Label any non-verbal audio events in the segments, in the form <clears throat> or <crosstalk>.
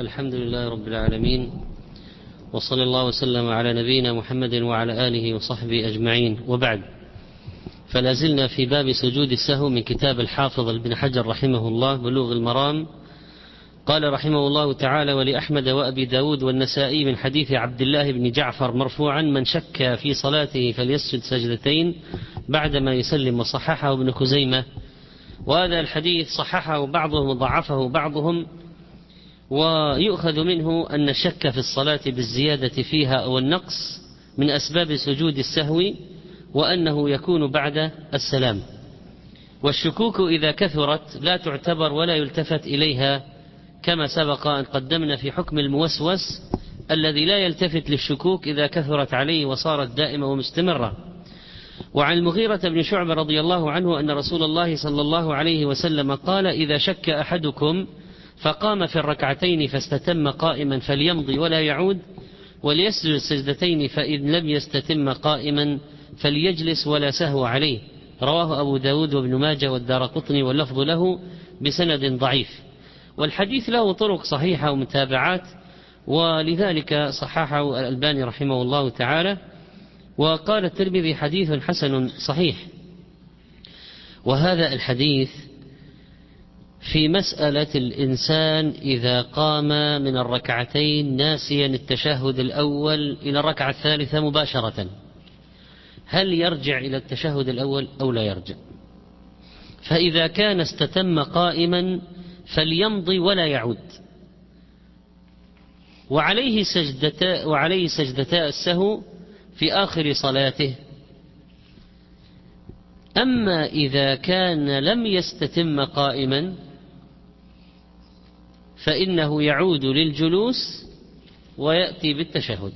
الحمد لله رب العالمين وصلى الله وسلم على نبينا محمد وعلى آله وصحبه أجمعين. وبعد فلا زلنا في باب سجود السهو من كتاب الحافظ ابن حجر رحمه الله بلوغ المرام. قال رحمه الله تعالى ولأحمد وأبي داود والنسائي من حديث عبد الله بن جعفر مرفوعا من شك في صلاته فليسجد سجدتين بعدما يسلم. وصححه ابن خزيمة. وهذا الحديث صححه بعضهم وضعفه بعضهم ويؤخذ منه أن الشك في الصلاة بالزيادة فيها أو النقص من أسباب سجود السهو وأنه يكون بعد السلام. والشكوك إذا كثرت لا تعتبر ولا يلتفت إليها كما سبق أن قدمنا في حكم الموسوس الذي لا يلتفت للشكوك إذا كثرت عليه وصارت دائمة ومستمرة. وعن المغيرة بن شعبة رضي الله عنه أن رسول الله صلى الله عليه وسلم قال إذا شك أحدكم فقام في الركعتين فاستتم قائما فليمضي ولا يعود وليسجد السجدتين فإن لم يستتم قائما فليجلس ولا سهو عليه. رواه أبو داود وابن ماجة والدار قطني واللفظ له بسند ضعيف. والحديث له طرق صحيحة ومتابعات ولذلك صححه الألباني رحمه الله تعالى وقال الترمذي حديث حسن صحيح. وهذا الحديث في مسألة الإنسان إذا قام من الركعتين ناسيا التشهد الأول إلى الركعة الثالثة مباشرة. هل يرجع إلى التشهد الأول أو لا يرجع؟ فإذا كان استتم قائما فليمضي ولا يعود. وعليه سجدتا وعليه سجدتا السهو في آخر صلاته. أما إذا كان لم يستتم قائما فإنه يعود للجلوس ويأتي بالتشهد.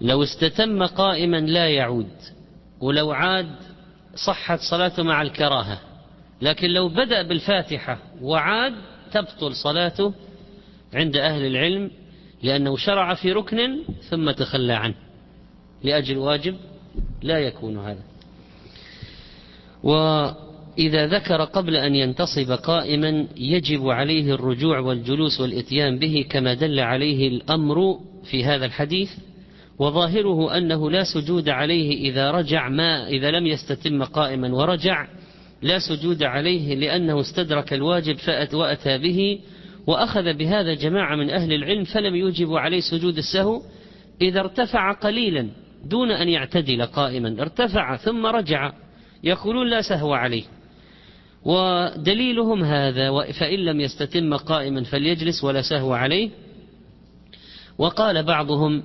لو استتم قائما لا يعود ولو عاد صحت صلاته مع الكراهة لكن لو بدأ بالفاتحة وعاد تبطل صلاته عند أهل العلم لأنه شرع في ركن ثم تخلى عنه لأجل واجب لا يكون هذا. وإذا ذكر قبل أن ينتصب قائما يجب عليه الرجوع والجلوس والإتيان به كما دل عليه الأمر في هذا الحديث وظاهره أنه لا سجود عليه إذا رجع ما إذا لم يستتم قائما ورجع لا سجود عليه لأنه استدرك الواجب فأت وأتى به وأخذ بهذا جماعة من أهل العلم فلم يوجبوا عليه سجود السهو إذا ارتفع قليلا دون أن يعتدل قائما ارتفع ثم رجع يقولون لا سهو عليه. ودليلهم هذا فإن لم يستتم قائما فليجلس ولا سهو عليه. وقال بعضهم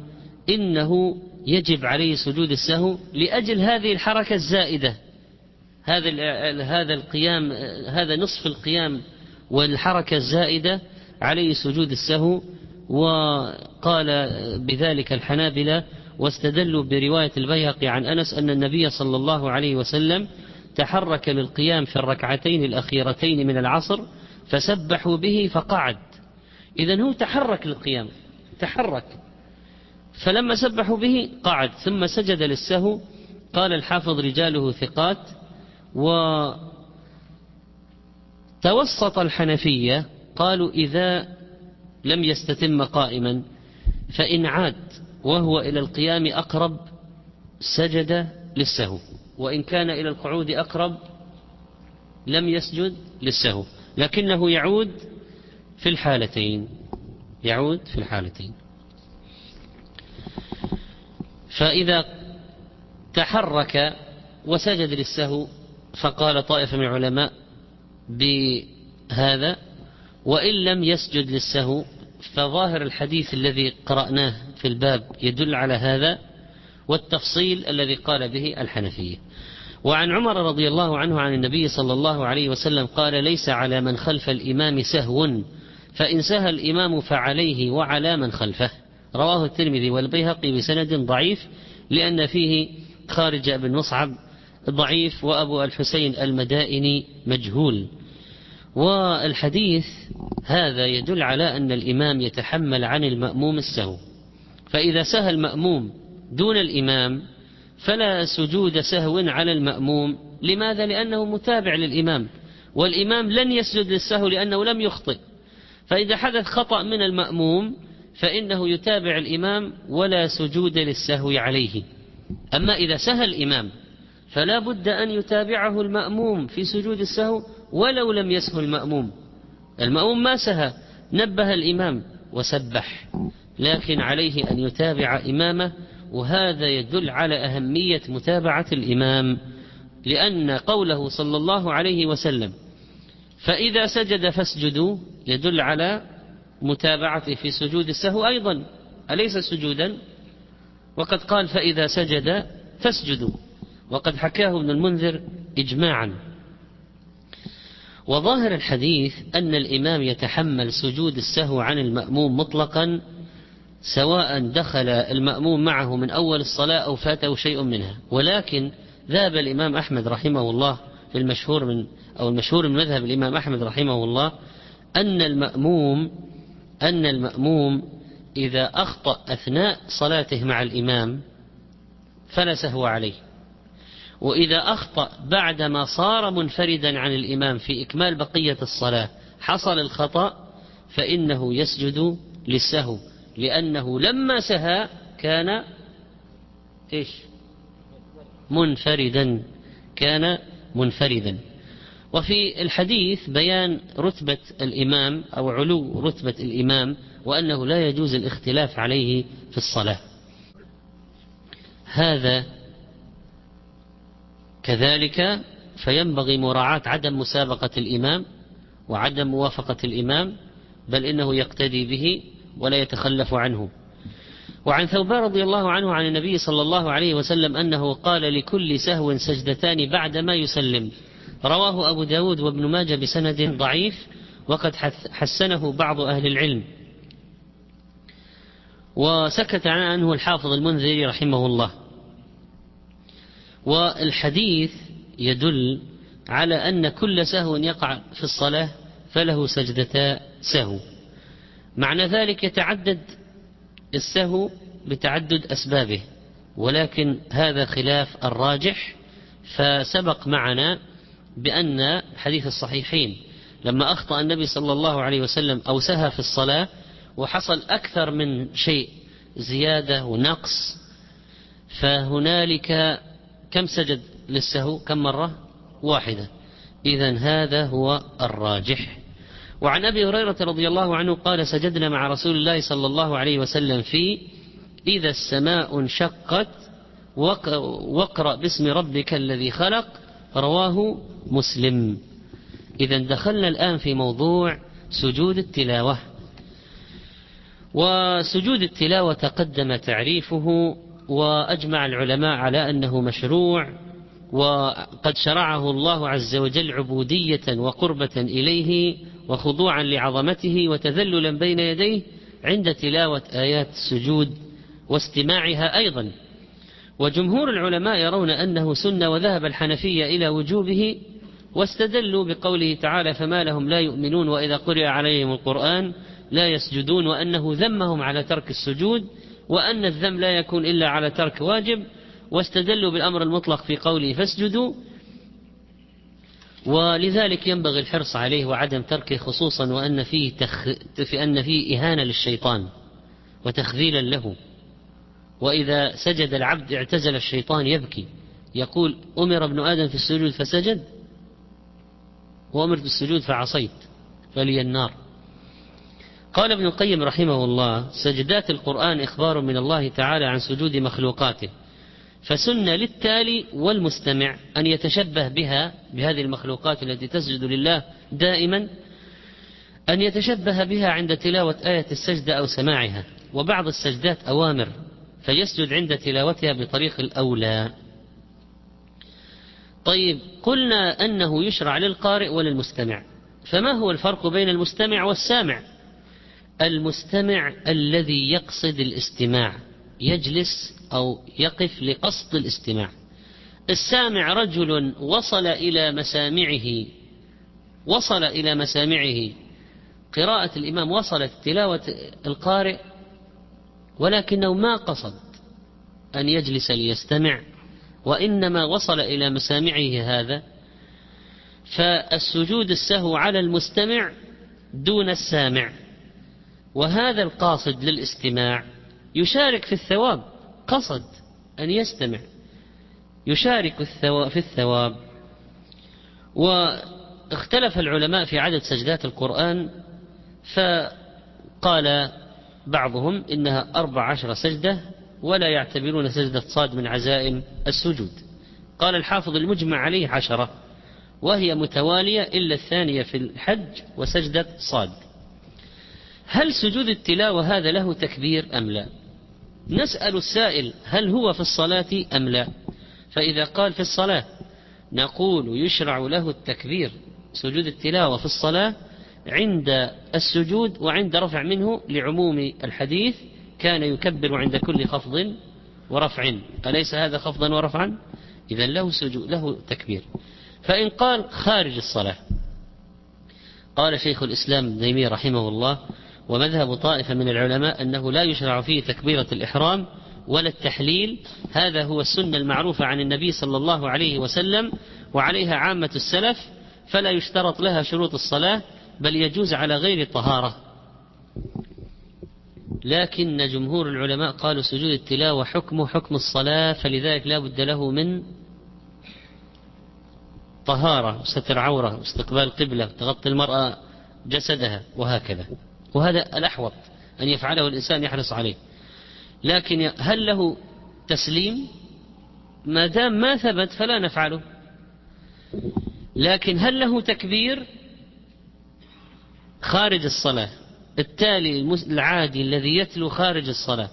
إنه يجب عليه سجود السهو لأجل هذه الحركة الزائدة. هذا هذا القيام هذا نصف القيام والحركة الزائدة عليه سجود السهو. وقال بذلك الحنابلة واستدلوا برواية البيهقي عن أنس أن النبي صلى الله عليه وسلم تحرك للقيام في الركعتين الأخيرتين من العصر فسبحوا به فقعد. إذا هو تحرك للقيام تحرك. فلما سبحوا به قعد ثم سجد للسهو. قال الحافظ رجاله ثقات وتوسط الحنفية قالوا إذا لم يستتم قائما فإن عاد وهو إلى القيام أقرب سجد للسهو. وإن كان إلى القعود أقرب لم يسجد للسهو لكنه يعود في الحالتين يعود في الحالتين. فإذا تحرك وسجد للسهو فقال طائفة من العلماء بهذا وإن لم يسجد للسهو فظاهر الحديث الذي قرأناه في الباب يدل على هذا والتفصيل الذي قال به الحنفية وعن عمر رضي الله عنه عن النبي صلى الله عليه وسلم قال ليس على من خلف الإمام سهو فإن سهى الإمام فعليه وعلى من خلفه. رواه الترمذي والبيهقي بسند ضعيف لأن فيه خارج بن مصعب ضعيف وأبو الحسين المدائني مجهول. والحديث هذا يدل على أن الإمام يتحمل عن المأموم السهو. فإذا سهى المأموم دون الإمام فلا سجود سهو على المأموم. لماذا؟ لأنه متابع للإمام والإمام لن يسجد للسهو لأنه لم يخطئ. فإذا حدث خطأ من المأموم فإنه يتابع الإمام ولا سجود للسهو عليه. أما إذا سهى الإمام فلا بد أن يتابعه المأموم في سجود السهو ولو لم يسهو المأموم. المأموم ما سهى نبه الإمام وسبح. لكن عليه أن يتابع إمامه وهذا يدل على أهمية متابعة الإمام لأن قوله صلى الله عليه وسلم فإذا سجد فاسجدوا يدل على متابعته في سجود السهو أيضا. أليس سجودا؟ وقد قال فإذا سجد فاسجدوا. وقد حكاه ابن المنذر إجماعا. وظاهر الحديث أن الإمام يتحمل سجود السهو عن المأموم مطلقا سواء دخل المأموم معه من أول الصلاة أو فاته شيء منها. ولكن ذهب الإمام أحمد رحمه الله في المشهور من أو المشهور من مذهب الإمام أحمد رحمه الله أن المأموم أن المأموم إذا أخطأ أثناء صلاته مع الإمام فلا سهو عليه. وإذا أخطأ بعدما صار منفردا عن الإمام في إكمال بقية الصلاة حصل الخطأ فإنه يسجد للسهو. لأنه لما سهى كان إيش؟ منفردا. كان منفردا. وفي الحديث بيان رتبة الإمام أو علو رتبة الإمام وأنه لا يجوز الاختلاف عليه في الصلاة. هذا كذلك فينبغي مراعاة عدم مسابقة الإمام وعدم موافقة الإمام بل إنه يقتدي به ولا يتخلف عنه. وعن ثوبان رضي الله عنه عن النبي صلى الله عليه وسلم أنه قال لكل سهو سجدتان بعد ما يسلم. رواه أبو داود وابن ماجة بسند ضعيف وقد حسنه بعض أهل العلم. وسكت عنه الحافظ المنذري رحمه الله. والحديث يدل على أن كل سهو يقع في الصلاة فله سجدتا سهو. معنى ذلك يتعدد السهو بتعدد أسبابه ولكن هذا خلاف الراجح فسبق معنا بأن حديث الصحيحين لما أخطأ النبي صلى الله عليه وسلم أو سهى في الصلاة وحصل أكثر من شيء زيادة ونقص فهنالك كم سجد للسهو؟ كم مرة؟ واحدة. إذا هذا هو الراجح. وعن أبي هريرة رضي الله عنه قال سجدنا مع رسول الله صلى الله عليه وسلم في إذا السماء انشقت واقرأ باسم ربك الذي خلق رواه مسلم. إذا دخلنا الآن في موضوع سجود التلاوة. وسجود التلاوة تقدم تعريفه وأجمع العلماء على أنه مشروع وقد شرعه الله عز وجل عبودية وقربة إليه وخضوعا لعظمته وتذللا بين يديه عند تلاوة آيات السجود واستماعها أيضا. وجمهور العلماء يرون أنه سنة وذهب الحنفية إلى وجوبه واستدلوا بقوله تعالى فما لهم لا يؤمنون وإذا قرئ عليهم القرآن لا يسجدون وأنه ذمهم على ترك السجود وأن الذم لا يكون إلا على ترك واجب. واستدلوا بالأمر المطلق في قوله فاسجدوا ولذلك ينبغي الحرص عليه وعدم تركه خصوصا وأن فيه, تخ... في أن فيه إهانة للشيطان وتخذيلا له. وإذا سجد العبد اعتزل الشيطان يبكي. يقول أمر ابن آدم في السجود فسجد وأمرت بالسجود فعصيت فلي النار. قال ابن القيم رحمه الله سجدات القرآن إخبار من الله تعالى عن سجود مخلوقاته. فسن للتالي والمستمع أن يتشبه بها بهذه المخلوقات التي تسجد لله دائما أن يتشبه بها عند تلاوة آية السجدة أو سماعها. وبعض السجدات أوامر فيسجد عند تلاوتها بطريق الأولى. طيب قلنا أنه يشرع للقارئ وللمستمع. فما هو الفرق بين المستمع والسامع؟ المستمع الذي يقصد الاستماع. يجلس أو يقف لقصد الاستماع. السامع رجل وصل إلى مسامعه وصل إلى مسامعه. قراءة الإمام وصلت تلاوة القارئ ولكنه ما قصد أن يجلس ليستمع وإنما وصل إلى مسامعه هذا. فالسجود السهو على المستمع دون السامع وهذا القاصد للاستماع. يشارك في الثواب قصد أن يستمع. يشارك في الثواب. واختلف العلماء في عدد سجدات القرآن فقال بعضهم إنها أربع عشر سجدة ولا يعتبرون سجدة صاد من عزائم السجود. قال الحافظ المجمع عليه عشرة وهي متوالية إلا الثانية في الحج وسجدة صاد. هل سجود التلاوة هذا له تكبير أم لا؟ نسأل السائل هل هو في الصلاة أم لا؟ فإذا قال في الصلاة نقول يشرع له التكبير سجود التلاوة في الصلاة عند السجود وعند رفع منه لعموم الحديث كان يكبر عند كل خفض ورفع. أليس هذا خفضا ورفعا؟ إذا له سجود له تكبير. فإن قال خارج الصلاة قال شيخ الإسلام ابن تيمية رحمه الله ومذهب طائفة من العلماء أنه لا يشرع فيه تكبيرة الإحرام ولا التحليل. هذا هو السنة المعروفة عن النبي صلى الله عليه وسلم وعليها عامة السلف فلا يشترط لها شروط الصلاة بل يجوز على غير طهارة. لكن جمهور العلماء قالوا سجود التلاوة حكمه حكم الصلاة فلذلك لا بد له من طهارة وستر عورة واستقبال قبلة تغطي المرأة جسدها وهكذا. وهذا الأحوط أن يفعله الإنسان يحرص عليه. لكن هل له تسليم؟ ما دام ما ثبت فلا نفعله. لكن هل له تكبير؟ خارج الصلاة التالي العادي الذي يتلو خارج الصلاة.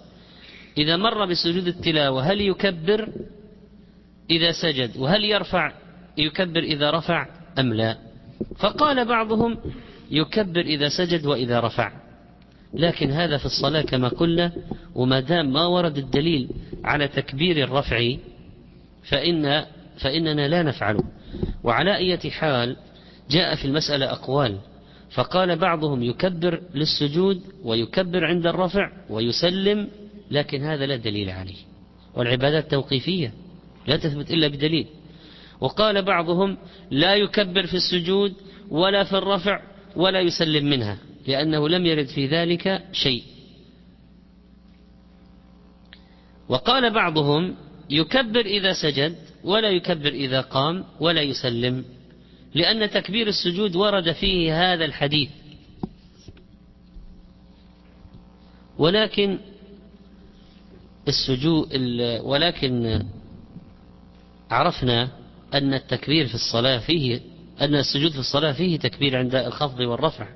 إذا مر بسجود التلاوة هل يكبر؟ إذا سجد وهل يرفع؟ يكبر إذا رفع أم لا؟ فقال بعضهم يكبر إذا سجد وإذا رفع. لكن هذا في الصلاة كما قلنا وما دام ما ورد الدليل على تكبير الرفع فإن فإننا لا نفعله وعلى أية حال جاء في المسألة أقوال. فقال بعضهم يكبر للسجود ويكبر عند الرفع ويسلم لكن هذا لا دليل عليه. والعبادات توقيفية لا تثبت إلا بدليل. وقال بعضهم لا يكبر في السجود ولا في الرفع ولا يسلم منها لأنه لم يرد في ذلك شيء. وقال بعضهم يكبر إذا سجد ولا يكبر إذا قام ولا يسلم لأن تكبير السجود ورد فيه هذا الحديث. ولكن السجود ولكن عرفنا أن التكبير في الصلاة فيه أن السجود في الصلاة فيه تكبير عند الخفض والرفع.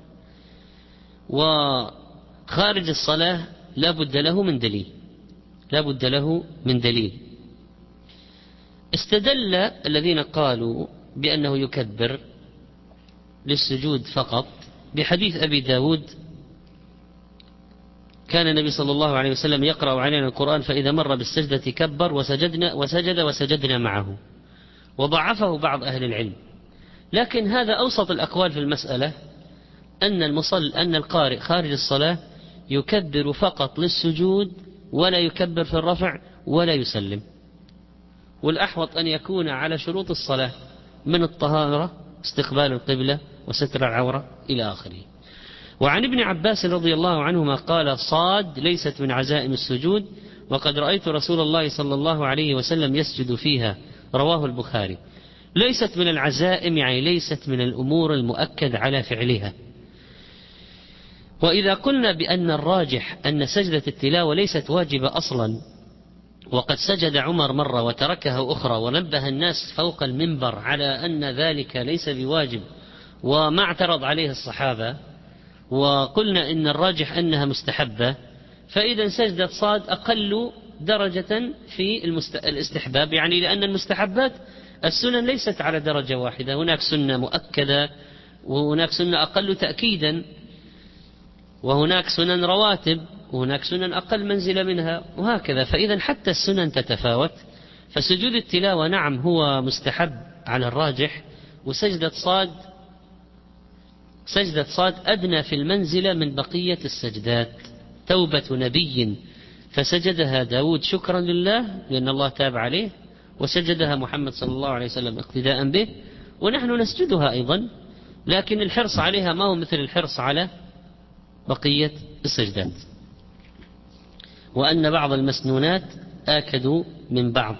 وخارج الصلاة لا بد له من دليل. لا بد له من دليل. استدل الذين قالوا بأنه يكبر للسجود فقط بحديث أبي داود كان النبي صلى الله عليه وسلم يقرأ علينا القرآن فإذا مر بالسجدة كبر وسجدنا وسجد وسجدنا معه وضعفه بعض أهل العلم. لكن هذا أوسط الأقوال في المسألة أن المصل أن القارئ خارج الصلاة يكبر فقط للسجود ولا يكبر في الرفع ولا يسلم. والأحوط أن يكون على شروط الصلاة من الطهارة استقبال القبلة وستر العورة إلى آخره. وعن ابن عباس رضي الله عنهما قال صاد ليست من عزائم السجود وقد رأيت رسول الله صلى الله عليه وسلم يسجد فيها. رواه البخاري. ليست من العزائم يعني ليست من الأمور المؤكد على فعلها. وإذا قلنا بأن الراجح أن سجدة التلاوة ليست واجبة أصلا وقد سجد عمر مرة وتركها أخرى ونبه الناس فوق المنبر على أن ذلك ليس بواجب وما اعترض عليه الصحابة وقلنا إن الراجح أنها مستحبة فإذا سجدة صاد أقل درجة في الاستحباب يعني لأن المستحبات السنن ليست على درجة واحدة. هناك سنة مؤكدة وهناك سنة أقل تأكيدا وهناك سنن رواتب وهناك سنن أقل منزلة منها وهكذا. فإذا حتى السنن تتفاوت فسجود التلاوة نعم هو مستحب على الراجح وسجدة صاد سجدة صاد أدنى في المنزلة من بقية السجدات. توبة نبي فسجدها داود شكرا لله لأن الله تاب عليه. وسجدها محمد صلى الله عليه وسلم اقتداء به ونحن نسجدها أيضا لكن الحرص عليها ما هو مثل الحرص على بقية السجدات. وأن بعض المسنونات آكدوا من بعض.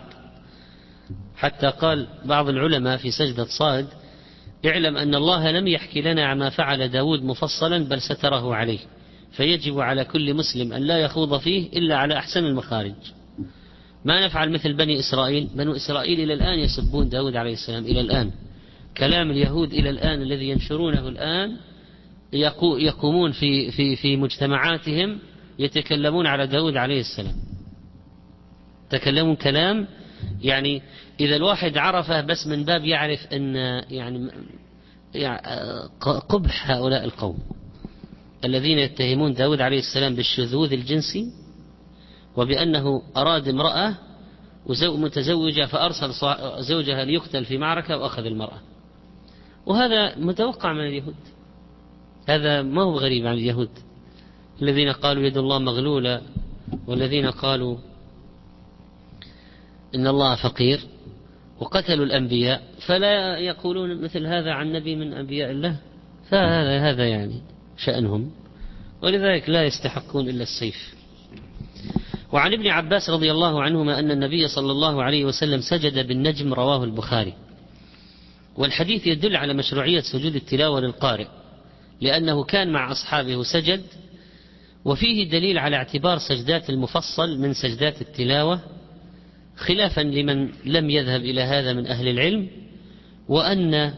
حتى قال بعض العلماء في سجدة صاد اعلم أن الله لم يحكي لنا عما فعل داود مفصلا بل ستره عليه. فيجب على كل مسلم أن لا يخوض فيه إلا على أحسن المخارج. ما نفعل مثل بني إسرائيل. بنو إسرائيل إلى الآن يسبون داود عليه السلام إلى الآن. كلام اليهود إلى الآن الذي ينشرونه الآن يقومون في, في, في مجتمعاتهم يتكلمون على داود عليه السلام. تكلمون كلام يعني إذا الواحد عرفه بس من باب يعرف أن يعني قبح هؤلاء القوم الذين يتهمون داود عليه السلام بالشذوذ الجنسي وبأنه أراد امرأة متزوجة فأرسل زوجها ليقتل في معركة وأخذ المرأة. وهذا متوقع من اليهود. هذا ما هو غريب عن اليهود. الذين قالوا يد الله مغلولة والذين قالوا إن الله فقير وقتلوا الأنبياء فلا يقولون مثل هذا عن نبي من أنبياء الله. فهذا هذا يعني شأنهم. ولذلك لا يستحقون إلا السيف. وعن ابن عباس رضي الله عنهما أن النبي صلى الله عليه وسلم سجد بالنجم رواه البخاري. والحديث يدل على مشروعية سجود التلاوة للقارئ لأنه كان مع أصحابه سجد وفيه دليل على اعتبار سجدات المفصل من سجدات التلاوة خلافا لمن لم يذهب إلى هذا من أهل العلم وأن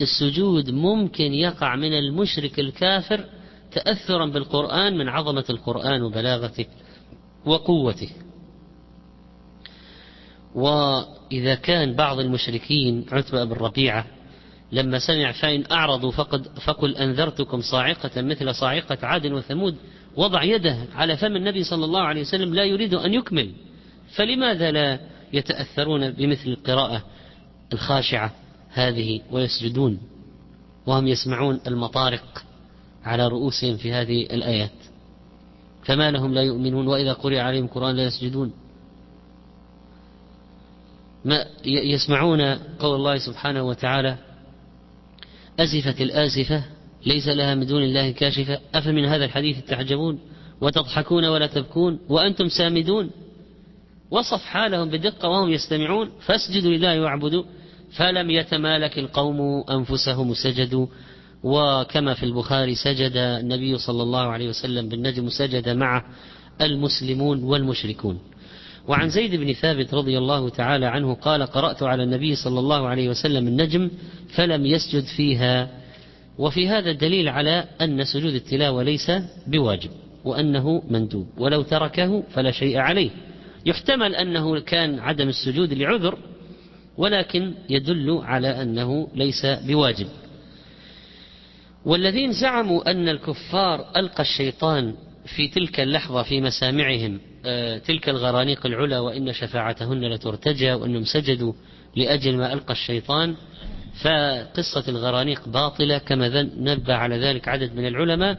السجود ممكن يقع من المشرك الكافر تأثرا بالقرآن من عظمة القرآن وبلاغته وقوته. وإذا كان بعض المشركين عتبة بن ربيعة لما سمع فإن أعرضوا فقد فقل أنذرتكم صاعقة مثل صاعقة عاد وثمود وضع يده على فم النبي صلى الله عليه وسلم لا يريد أن يكمل. فلماذا لا يتأثرون بمثل القراءة الخاشعة هذه ويسجدون وهم يسمعون المطارق؟ على رؤوسهم في هذه الآيات. فما لهم لا يؤمنون وإذا قرئ عليهم قرآن لا يسجدون. ما يسمعون قول الله سبحانه وتعالى أزفت الآزفة ليس لها من دون الله كاشفة. أفمن هذا الحديث تعجبون وتضحكون ولا تبكون؟ وأنتم سامدون؟ وصف حالهم بدقة وهم يستمعون. فاسجدوا لله واعبدوا. فلم يتمالك القوم أنفسهم سجدوا وكما في البخاري سجد النبي صلى الله عليه وسلم بالنجم سجد معه المسلمون والمشركون. وعن زيد بن ثابت رضي الله تعالى عنه قال قرأت على النبي صلى الله عليه وسلم النجم فلم يسجد فيها. وفي هذا الدليل على أن سجود التلاوة ليس بواجب وأنه مندوب ولو تركه فلا شيء عليه. يحتمل أنه كان عدم السجود لعذر ولكن يدل على أنه ليس بواجب. والذين زعموا أن الكفار ألقى الشيطان في تلك اللحظة في مسامعهم آه، تلك الغرانيق العلا وإن شفاعتهن لترتجى وأنهم سجدوا لأجل ما ألقى الشيطان. فقصة الغرانيق باطلة كما نبه على ذلك عدد من العلماء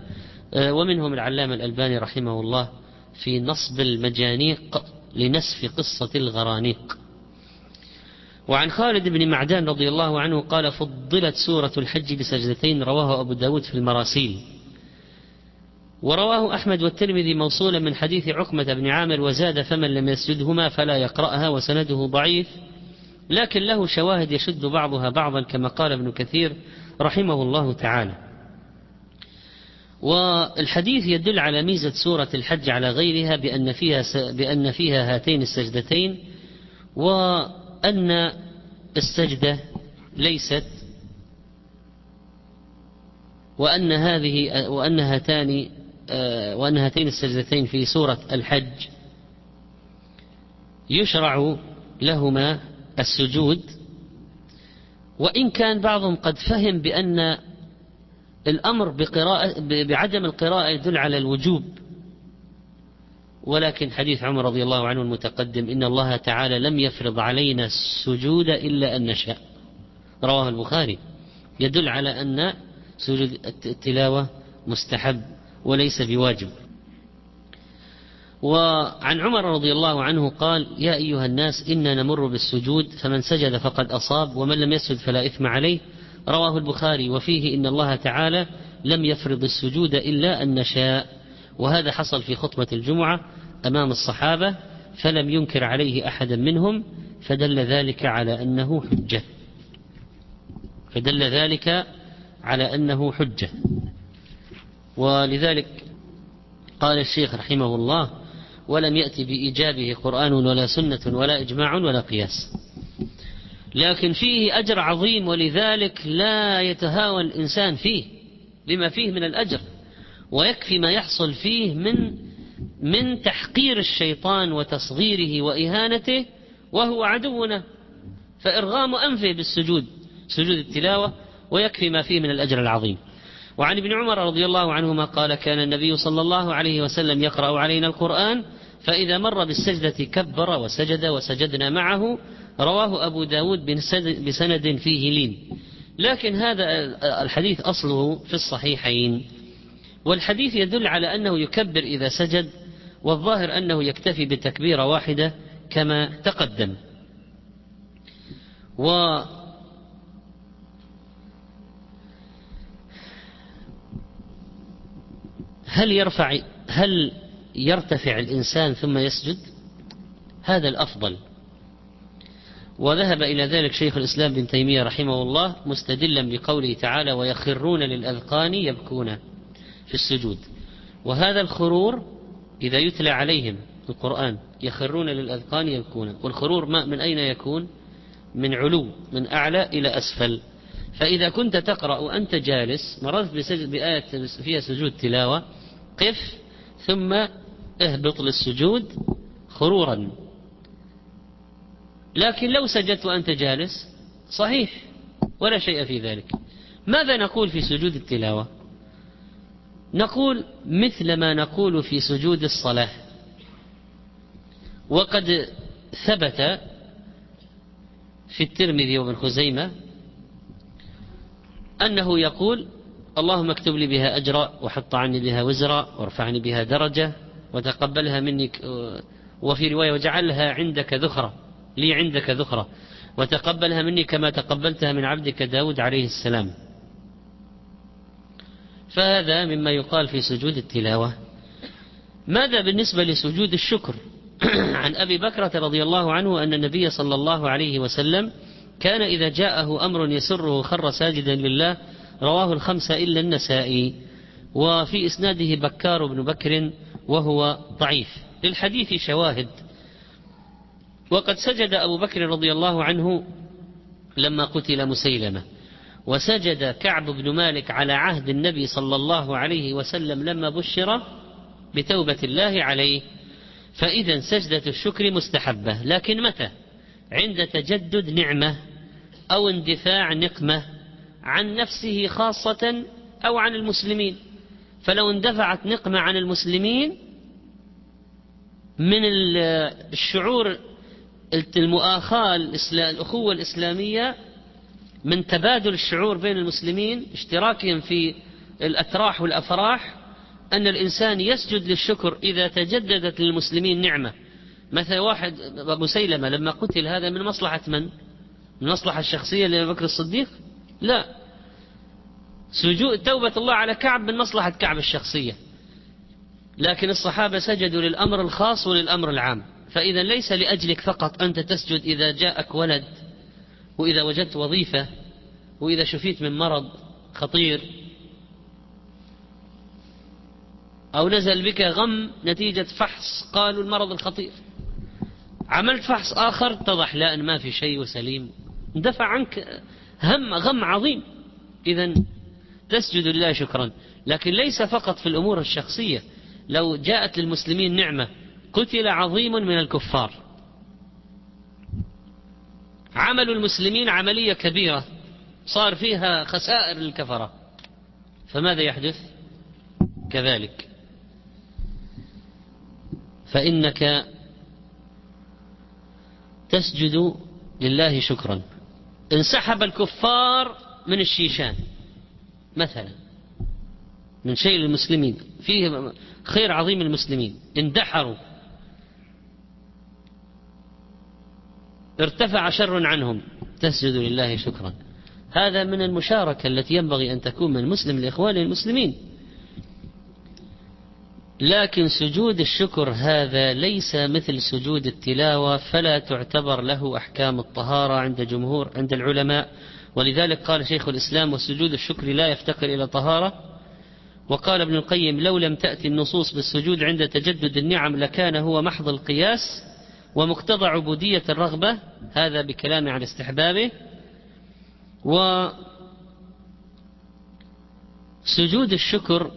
آه، ومنهم العلامة الألباني رحمه الله في نصب المجانيق لنسف قصة الغرانيق. وعن خالد بن معدان رضي الله عنه قال فضلت سورة الحج بسجدتين رواه أبو داود في المراسيل. ورواه أحمد والترمذي موصولا من حديث عقمة بن عامر وزاد فمن لم يسجدهما فلا يقرأها وسنده ضعيف لكن له شواهد يشد بعضها بعضا كما قال ابن كثير رحمه الله تعالى. والحديث يدل على ميزة سورة الحج على غيرها بأن فيها بأن فيها هاتين السجدتين وأن السجدة ليست وأن هذه وأن هاتان وأن هاتين السجدتين في سورة الحج يشرع لهما السجود. وإن كان بعضهم قد فهم بأن الأمر بقراءة بعدم القراءة يدل على الوجوب ولكن حديث عمر رضي الله عنه المتقدم إن الله تعالى لم يفرض علينا السجود إلا أن نشاء. رواه البخاري. يدل على أن سجود التلاوة مستحب وليس بواجب. وعن عمر رضي الله عنه قال يا أيها الناس إنا نمر بالسجود فمن سجد فقد أصاب ومن لم يسجد فلا إثم عليه. رواه البخاري. وفيه إن الله تعالى لم يفرض السجود إلا أن نشاء. وهذا حصل في خطبة الجمعة أمام الصحابة فلم ينكر عليه أحدا منهم فدل ذلك على أنه حجة. فدل ذلك على أنه حجة. ولذلك قال الشيخ رحمه الله ولم يأتي بإيجابه قرآن ولا سنة ولا إجماع ولا قياس لكن فيه أجر عظيم ولذلك لا يتهاون الإنسان فيه لما فيه من الأجر. ويكفي ما يحصل فيه من من تحقير الشيطان وتصغيره وإهانته وهو عدونا. فإرغام أنفه بالسجود سجود التلاوة ويكفي ما فيه من الأجر العظيم. وعن ابن عمر رضي الله عنهما قال كان النبي صلى الله عليه وسلم يقرأ علينا القرآن فإذا مر بالسجدة كبر وسجد وسجدنا معه. رواه أبو داود بسند فيه لين. لكن هذا الحديث أصله في الصحيحين. والحديث يدل على أنه يكبر إذا سجد والظاهر أنه يكتفي بتكبيرة واحدة كما تقدم. و هل يرفع هل يرتفع الإنسان ثم يسجد؟ هذا الأفضل. وذهب إلى ذلك شيخ الإسلام بن تيمية رحمه الله مستدلا بقوله تعالى ويخرون للأذقان يبكون في السجود. وهذا الخرور إذا يتلى عليهم القرآن يخرون للأذقان يبكون. والخرور ما من أين يكون؟ من علو من أعلى إلى أسفل. فإذا كنت تقرأ وأنت جالس مررت بآية فيها سجود تلاوة قف ثم اهبط للسجود خرورا. لكن لو سجدت وأنت جالس صحيح ولا شيء في ذلك. ماذا نقول في سجود التلاوة؟ نقول مثل ما نقول في سجود الصلاة. وقد ثبت في الترمذي وابن خزيمة أنه يقول اللهم اكتب لي بها أجرا وحط عني بها وزرا وارفعني بها درجة وتقبلها مني وفي رواية وجعلها عندك ذخرة لي عندك ذخرة وتقبلها مني كما تقبلتها من عبدك داود عليه السلام. فهذا مما يقال في سجود التلاوة. ماذا بالنسبة لسجود الشكر؟ <clears throat> عن أبي بكرة رضي الله عنه أن النبي صلى الله عليه وسلم كان إذا جاءه أمر يسره خر ساجدا لله رواه الخمسة إلا النسائي وفي إسناده بكار بن بكر وهو ضعيف. للحديث شواهد. وقد سجد أبو بكر رضي الله عنه لما قتل مسيلمة. وسجد كعب بن مالك على عهد النبي صلى الله عليه وسلم لما بشر بتوبة الله عليه. فإذا سجدة الشكر مستحبة لكن متى؟ عند تجدد نعمة أو اندفاع نقمة عن نفسه خاصة أو عن المسلمين. فلو اندفعت نقمة عن المسلمين من الشعور المؤاخاة الأخوة الإسلامية من تبادل الشعور بين المسلمين اشتراكهم في الأتراح والأفراح أن الإنسان يسجد للشكر إذا تجددت للمسلمين نعمة مثل واحد أبو سيلمة لما قتل هذا من مصلحة من؟ من مصلحة الشخصية لأبي بكر الصديق؟ لا سجود توبة الله على كعب من مصلحة كعب الشخصية لكن الصحابة سجدوا للأمر الخاص وللأمر العام فإذا ليس لأجلك فقط أنت تسجد إذا جاءك ولد وإذا وجدت وظيفة وإذا شفيت من مرض خطير أو نزل بك غم نتيجة فحص قالوا المرض الخطير. عملت فحص آخر اتضح لا أن ما في شيء وسليم. دفع عنك هم غم عظيم. إذا تسجد لله شكرا. لكن ليس فقط في الأمور الشخصية. لو جاءت للمسلمين نعمة قتل عظيم من الكفار. عمل المسلمين عملية كبيرة. صار فيها خسائر للكفرة. فماذا يحدث؟ كذلك. فإنك تسجد لله شكرا. انسحب الكفار من الشيشان مثلا من شيء للمسلمين. فيه خير عظيم للمسلمين. اندحروا. ارتفع شر عنهم. تسجد لله شكرا. هذا من المشاركة التي ينبغي أن تكون من المسلم لإخوانه المسلمين. لكن سجود الشكر هذا ليس مثل سجود التلاوة فلا تعتبر له أحكام الطهارة عند جمهور عند العلماء. ولذلك قال شيخ الإسلام وسجود الشكر لا يفتقر إلى طهارة. وقال ابن القيم لو لم تأتي النصوص بالسجود عند تجدد النعم لكان هو محض القياس ومقتضى عبودية الرغبة هذا بكلام عن استحبابه. وسجود الشكر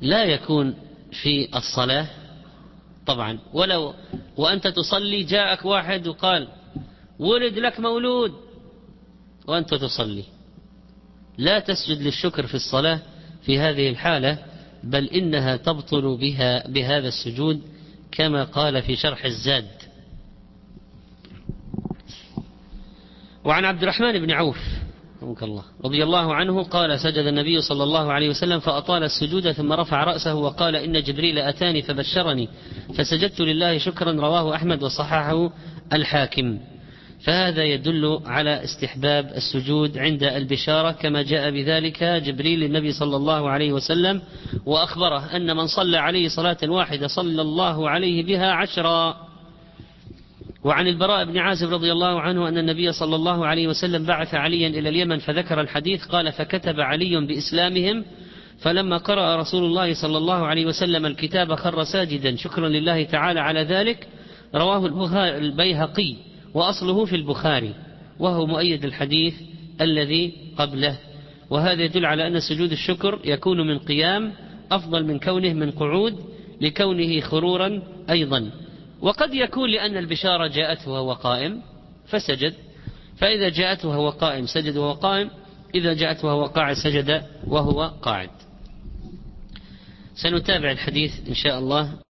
لا يكون في الصلاة طبعا. ولو وأنت تصلي جاءك واحد وقال ولد لك مولود وأنت تصلي. لا تسجد للشكر في الصلاة في هذه الحالة بل إنها تبطل بها بهذا السجود كما قال في شرح الزاد. وعن عبد الرحمن بن عوف الله رضي الله عنه قال سجد النبي صلى الله عليه وسلم فأطال السجود ثم رفع رأسه وقال إن جبريل أتاني فبشرني فسجدت لله شكرا رواه أحمد وصححه الحاكم. فهذا يدل على استحباب السجود عند البشارة كما جاء بذلك جبريل للنبي صلى الله عليه وسلم وأخبره أن من صلى عليه صلاة واحدة صلى الله عليه بها عشرا. وعن البراء بن عازب رضي الله عنه أن النبي صلى الله عليه وسلم بعث عليا إلى اليمن فذكر الحديث قال فكتب علي بإسلامهم فلما قرأ رسول الله صلى الله عليه وسلم الكتاب خر ساجدا شكرا لله تعالى على ذلك رواه البيهقي وأصله في البخاري وهو مؤيد الحديث الذي قبله وهذا يدل على أن سجود الشكر يكون من قيام أفضل من كونه من قعود لكونه خرورا أيضا وقد يكون لأن البشارة جاءته وهو قائم فسجد. فإذا جاءته وهو قائم سجد وهو قائم. إذا جاءته وهو قاعد سجد وهو قاعد. سنتابع الحديث إن شاء الله.